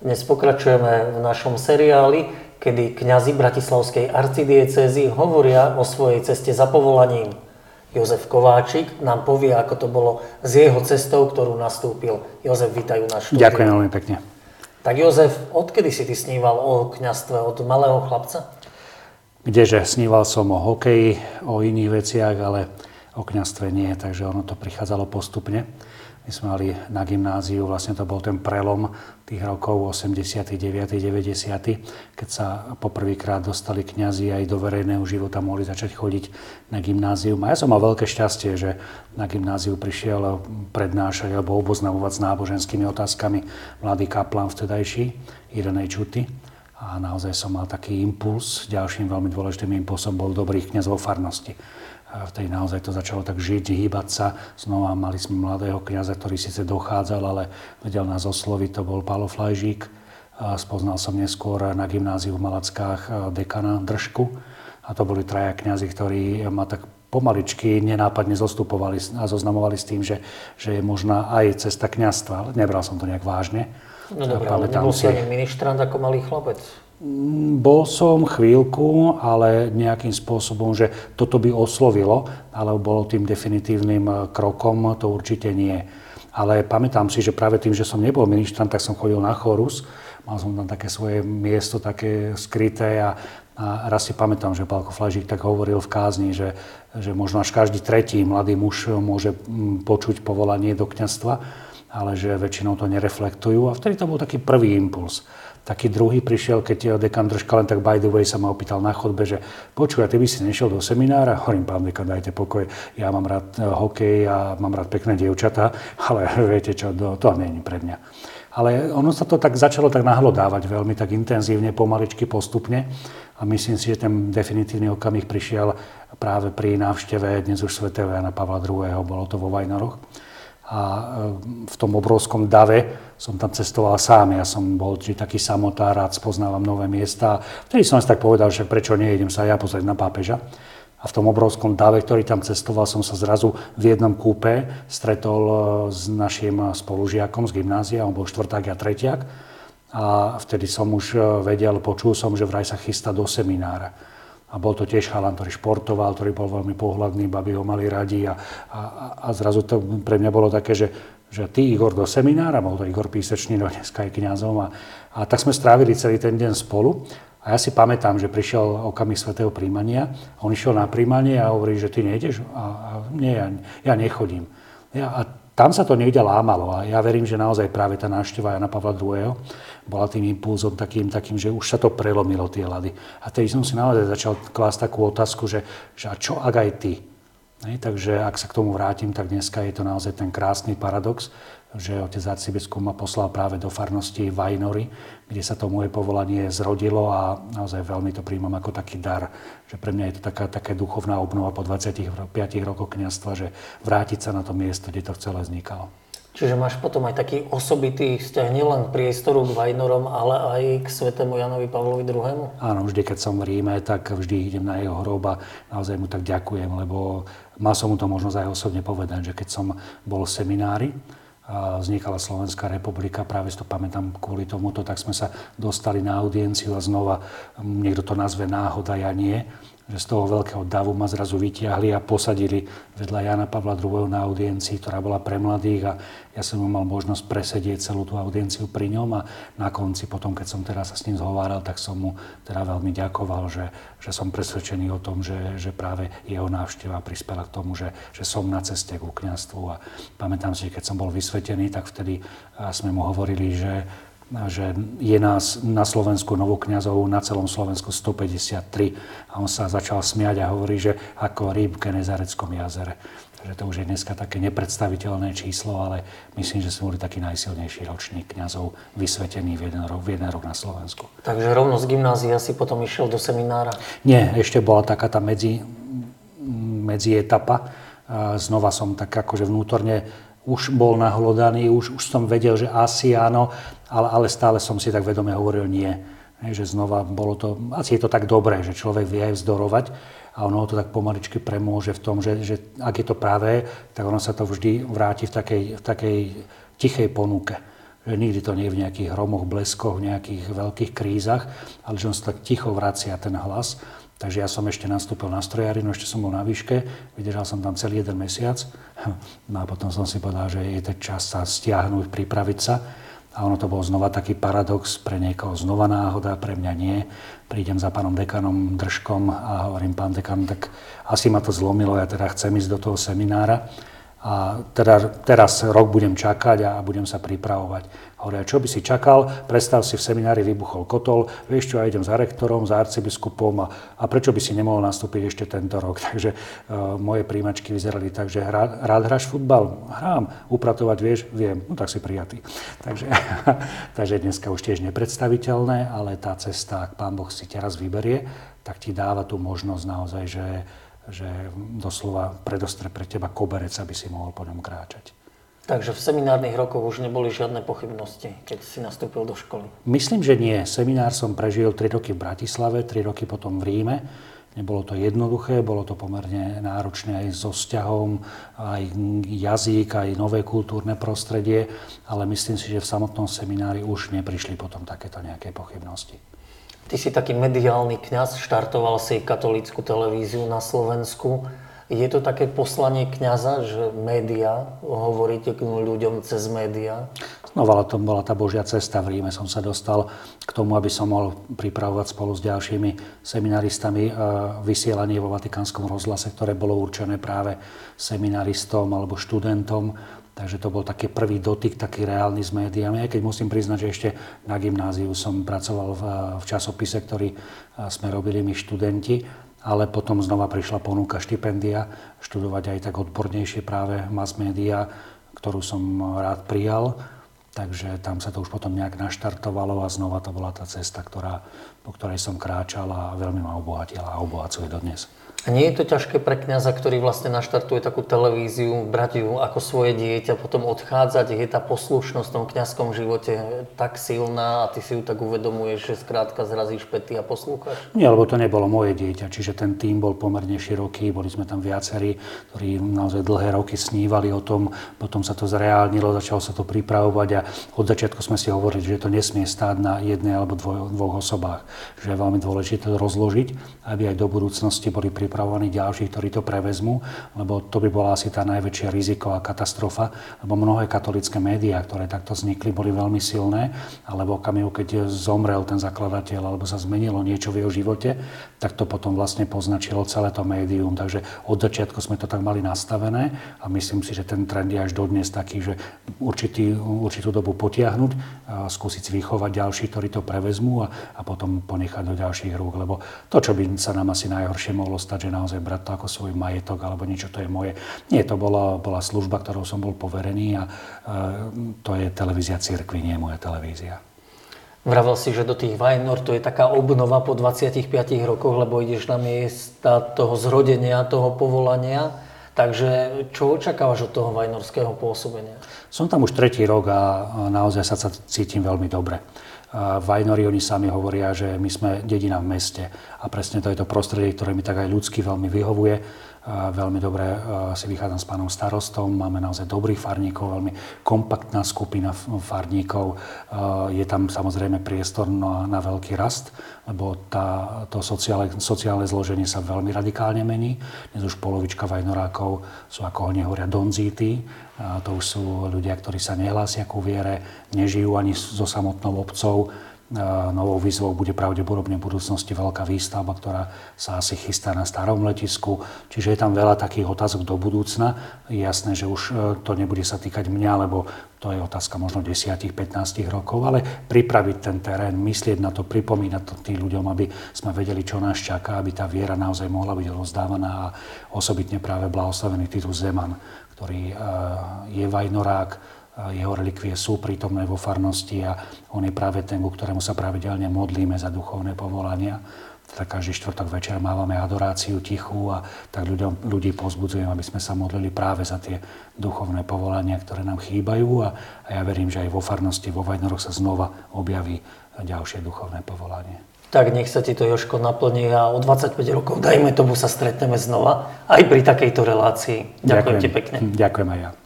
Dnes pokračujeme v našom seriáli, kedy kňazi Bratislavskej arcidiecézy hovoria o svojej ceste za povolaním. Jozef Kováčik nám povie, ako to bolo s jeho cestou, ktorú nastúpil. Jozef, vítajú na štúdiu. Ďakujem veľmi pekne. Tak Jozef, odkedy si ty sníval o kňastve? Od malého chlapca? Kdeže, sníval som o hokeji, o iných veciach, ale o kňastve nie, takže ono to prichádzalo postupne. My sme mali na gymnáziu, vlastne to bol ten prelom tých rokov 89. 90. keď sa poprvýkrát dostali kňazi aj do verejného života, mohli začať chodiť na gymnázium. A ja som mal veľké šťastie, že na gymnáziu prišiel prednášať alebo oboznamovať s náboženskými otázkami mladý kaplan vtedajší, Irenej Čuty. A naozaj som mal taký impuls. Ďalším veľmi dôležitým impulsom bol dobrý kňaz farnosti vtedy naozaj to začalo tak žiť, hýbať sa. Znova mali sme mladého kniaza, ktorý síce dochádzal, ale vedel nás osloviť, to bol Pálo Flajžík. Spoznal som neskôr na gymnáziu v Malackách dekana Držku. A to boli traja kňazi, ktorí ma tak pomaličky nenápadne zostupovali a zoznamovali s tým, že, že je možná aj cesta kňazstva. Ale nebral som to nejak vážne. No dobré, ale nebol si ani ministrant ako malý chlapec. Mm, bol som chvíľku, ale nejakým spôsobom, že toto by oslovilo, ale bolo tým definitívnym eh, krokom, to určite nie. Ale pamätám si, že práve tým, že som nebol ministrant, tak som chodil na chorus. Mal som tam také svoje miesto, také skryté a, a raz si pamätám, že Pálko Flažík tak hovoril v kázni, že, že možno až každý tretí mladý muž môže mm, počuť povolanie do kňastva, ale že väčšinou to nereflektujú. A vtedy to bol taký prvý impuls. Taký druhý prišiel, keď dekan Držka len tak by the way sa ma opýtal na chodbe, že počuj, ty by si nešiel do seminára? Hovorím, pán dekan, dajte pokoj, ja mám rád eh, hokej a mám rád pekné dievčatá, ale viete čo, to, to nie je pre mňa. Ale ono sa to tak začalo tak nahlo dávať veľmi tak intenzívne, pomaličky, postupne. A myslím si, že ten definitívny okamih prišiel práve pri návšteve dnes už svätého Jana Pavla II. Bolo to vo Vajnoroch a e, v tom obrovskom dave som tam cestoval sám. Ja som bol či taký samotár, rád spoznávam nové miesta. Vtedy som si tak povedal, že prečo nie, idem sa ja pozrieť na pápeža. A v tom obrovskom dave, ktorý tam cestoval, som sa zrazu v jednom kúpe stretol e, s našim spolužiakom z gymnázia, on bol štvrták a tretiak. A vtedy som už e, vedel, počul som, že vraj sa chystá do seminára. A bol to tiež chalan, ktorý športoval, ktorý bol veľmi pohľadný, baby ho mali radi a, a, a zrazu to pre mňa bolo také, že, že ty Igor do seminára, bol to Igor Písečný, no dneska aj kniazom a, a tak sme strávili celý ten deň spolu. A ja si pamätám, že prišiel okamih svätého príjmania, on išiel na príjmanie a hovorí, že ty nejdeš? A, a nie, ja, ja nechodím. Ja, a tam sa to niekde lámalo a ja verím, že naozaj práve tá návšteva Jana Pavla II. Bola tým impulzom takým, takým, že už sa to prelomilo tie lady. A tedy som si naozaj začal klásť takú otázku, že, že a čo ak aj ty? Hej, takže ak sa k tomu vrátim, tak dneska je to naozaj ten krásny paradox, že otec arcibiskup ma poslal práve do farnosti Vajnory, kde sa to moje povolanie zrodilo a naozaj veľmi to príjmam ako taký dar, že pre mňa je to taká, taká duchovná obnova po 25 rokoch kniastva, že vrátiť sa na to miesto, kde to celé vznikalo. Čiže máš potom aj taký osobitý vzťah nielen priestoru k Vajnorom, ale aj k svetému Janovi Pavlovi II? Áno, vždy, keď som v Ríme, tak vždy idem na jeho hrob a naozaj mu tak ďakujem, lebo mal som mu to možnosť aj osobne povedať, že keď som bol v seminári, vznikala Slovenská republika, práve si to pamätám kvôli tomuto, tak sme sa dostali na audienciu a znova niekto to nazve náhoda, ja nie že z toho veľkého davu ma zrazu vytiahli a posadili vedľa Jana Pavla II. na audiencii, ktorá bola pre mladých a ja som mal možnosť presedieť celú tú audienciu pri ňom a na konci potom, keď som teraz sa s ním zhováral, tak som mu teda veľmi ďakoval, že, že som presvedčený o tom, že, že práve jeho návšteva prispela k tomu, že, že som na ceste ku kniastvu a pamätám si, keď som bol vysvetený, tak vtedy sme mu hovorili, že že je nás na Slovensku novokňazov na celom Slovensku 153 a on sa začal smiať a hovorí, že ako rýb v Genezareckom jazere. Takže to už je dneska také nepredstaviteľné číslo, ale myslím, že sme boli taký najsilnejší ročník kňazov vysvetený v jeden, rok, v jeden rok na Slovensku. Takže rovno z gymnázia si potom išiel do seminára? Nie, ešte bola taká tá medzi, medzi etapa. Znova som tak akože vnútorne už bol nahlodaný, už, už som vedel, že asi áno, ale, ale stále som si tak vedome hovoril nie. Že znova bolo to, asi je to tak dobré, že človek vie aj vzdorovať a ono to tak pomaličky premôže v tom, že, že ak je to pravé, tak ono sa to vždy vráti v takej, v takej tichej ponuke. Že nikdy to nie je v nejakých hromoch, bleskoch, v nejakých veľkých krízach, ale že on sa tak ticho vracia ten hlas. Takže ja som ešte nastúpil na strojarinu, ešte som bol na výške, vydržal som tam celý jeden mesiac. No a potom som si povedal, že je to čas sa stiahnuť, pripraviť sa. A ono to bol znova taký paradox, pre niekoho znova náhoda, pre mňa nie. Prídem za pánom dekanom Držkom a hovorím, pán dekan, tak asi ma to zlomilo, ja teda chcem ísť do toho seminára. A teda, teraz rok budem čakať a budem sa pripravovať. Hovoria, čo by si čakal, predstav si v seminári vybuchol kotol, vieš čo, ja idem za rektorom, za arcibiskupom a, a prečo by si nemohol nastúpiť ešte tento rok. Takže uh, moje príjmačky vyzerali tak, že hra, rád hráš futbal? Hrám. Upratovať vieš? Viem. No tak si prijatý. Takže, takže dneska už tiež nepredstaviteľné, ale tá cesta, ak pán Boh si teraz vyberie, tak ti dáva tú možnosť naozaj, že, že doslova predostre pre teba koberec, aby si mohol po ňom kráčať. Takže v seminárnych rokoch už neboli žiadne pochybnosti, keď si nastúpil do školy? Myslím, že nie. Seminár som prežil 3 roky v Bratislave, 3 roky potom v Ríme. Nebolo to jednoduché, bolo to pomerne náročné aj so vzťahom, aj jazyk, aj nové kultúrne prostredie, ale myslím si, že v samotnom seminári už neprišli potom takéto nejaké pochybnosti. Ty si taký mediálny kňaz, štartoval si katolícku televíziu na Slovensku. Je to také poslanie kňaza, že média, hovoríte k ľuďom cez média? Znova to bola tá Božia cesta. V Ríme som sa dostal k tomu, aby som mohol pripravovať spolu s ďalšími seminaristami e, vysielanie vo Vatikánskom rozhlase, ktoré bolo určené práve seminaristom alebo študentom. Takže to bol taký prvý dotyk, taký reálny s médiami, aj keď musím priznať, že ešte na gymnáziu som pracoval v, v časopise, ktorý e, sme robili my študenti ale potom znova prišla ponuka štipendia, študovať aj tak odbornejšie práve mass media, ktorú som rád prijal. Takže tam sa to už potom nejak naštartovalo a znova to bola tá cesta, ktorá, po ktorej som kráčal a veľmi ma obohatila a obohacuje dodnes. A nie je to ťažké pre kňaza, ktorý vlastne naštartuje takú televíziu, brať ju ako svoje dieťa, potom odchádzať, je tá poslušnosť v tom kňazskom živote tak silná a ty si ju tak uvedomuješ, že skrátka zrazíš pety a poslúchaš? Nie, lebo to nebolo moje dieťa, čiže ten tým bol pomerne široký, boli sme tam viacerí, ktorí naozaj dlhé roky snívali o tom, potom sa to zreálnilo, začalo sa to pripravovať a od začiatku sme si hovorili, že to nesmie stáť na jednej alebo dvoj, dvoch osobách, že je veľmi dôležité to rozložiť, aby aj do budúcnosti boli pripravení pripravovaní ďalší, ktorí to prevezmú, lebo to by bola asi tá najväčšia riziková katastrofa, lebo mnohé katolické médiá, ktoré takto vznikli, boli veľmi silné, ale v okamihu, keď zomrel ten zakladateľ alebo sa zmenilo niečo v jeho živote, tak to potom vlastne poznačilo celé to médium. Takže od začiatku sme to tak mali nastavené a myslím si, že ten trend je až dodnes taký, že určitý, určitú dobu potiahnuť, a skúsiť vychovať ďalší, ktorí to prevezmú a, a potom ponechať do ďalších rúk. Lebo to, čo by sa nám asi najhoršie mohlo stať, že naozaj brať to ako svoj majetok alebo niečo, to je moje. Nie, to bola, bola služba, ktorou som bol poverený a e, to je televízia cirkvi, nie moja televízia. Vravel si, že do tých Vajnor to je taká obnova po 25 rokoch, lebo ideš na miesta toho zrodenia, toho povolania. Takže čo očakávaš od toho vajnorského pôsobenia? Som tam už tretí rok a naozaj sa cítim veľmi dobre. Vajnori, oni sami hovoria, že my sme dedina v meste. A presne to je to prostredie, ktoré mi tak aj ľudsky veľmi vyhovuje Veľmi dobre si vychádzam s pánom starostom, máme naozaj dobrých farníkov, veľmi kompaktná skupina farníkov. Je tam samozrejme priestor na, na veľký rast, lebo tá, to sociálne, sociálne zloženie sa veľmi radikálne mení. Dnes už polovička vajnorákov sú, ako oni hovoria, donzíty. To už sú ľudia, ktorí sa nehlásia ku viere, nežijú ani so samotnou obcov Novou výzvou bude pravdepodobne v budúcnosti veľká výstavba, ktorá sa asi chystá na starom letisku. Čiže je tam veľa takých otázok do budúcna. Je jasné, že už e, to nebude sa týkať mňa, lebo to je otázka možno 10-15 rokov, ale pripraviť ten terén, myslieť na to, pripomínať to tým ľuďom, aby sme vedeli, čo nás čaká, aby tá viera naozaj mohla byť rozdávaná a osobitne práve blahoslavený Titus Zeman, ktorý e, je vajnorák, jeho relikvie sú prítomné vo farnosti a on je práve ten, ku ktorému sa pravidelne modlíme za duchovné povolania. Teda každý štvrtok večer mávame adoráciu tichú a tak ľuďom, ľudí pozbudzujem, aby sme sa modlili práve za tie duchovné povolania, ktoré nám chýbajú a, a ja verím, že aj vo farnosti, vo Vajnoroch sa znova objaví ďalšie duchovné povolanie. Tak nech sa ti to, Joško, naplní a o 25 rokov, dajme tomu, sa stretneme znova aj pri takejto relácii. Ďakujem, Ďakujem ti pekne. Ďakujem aj ja.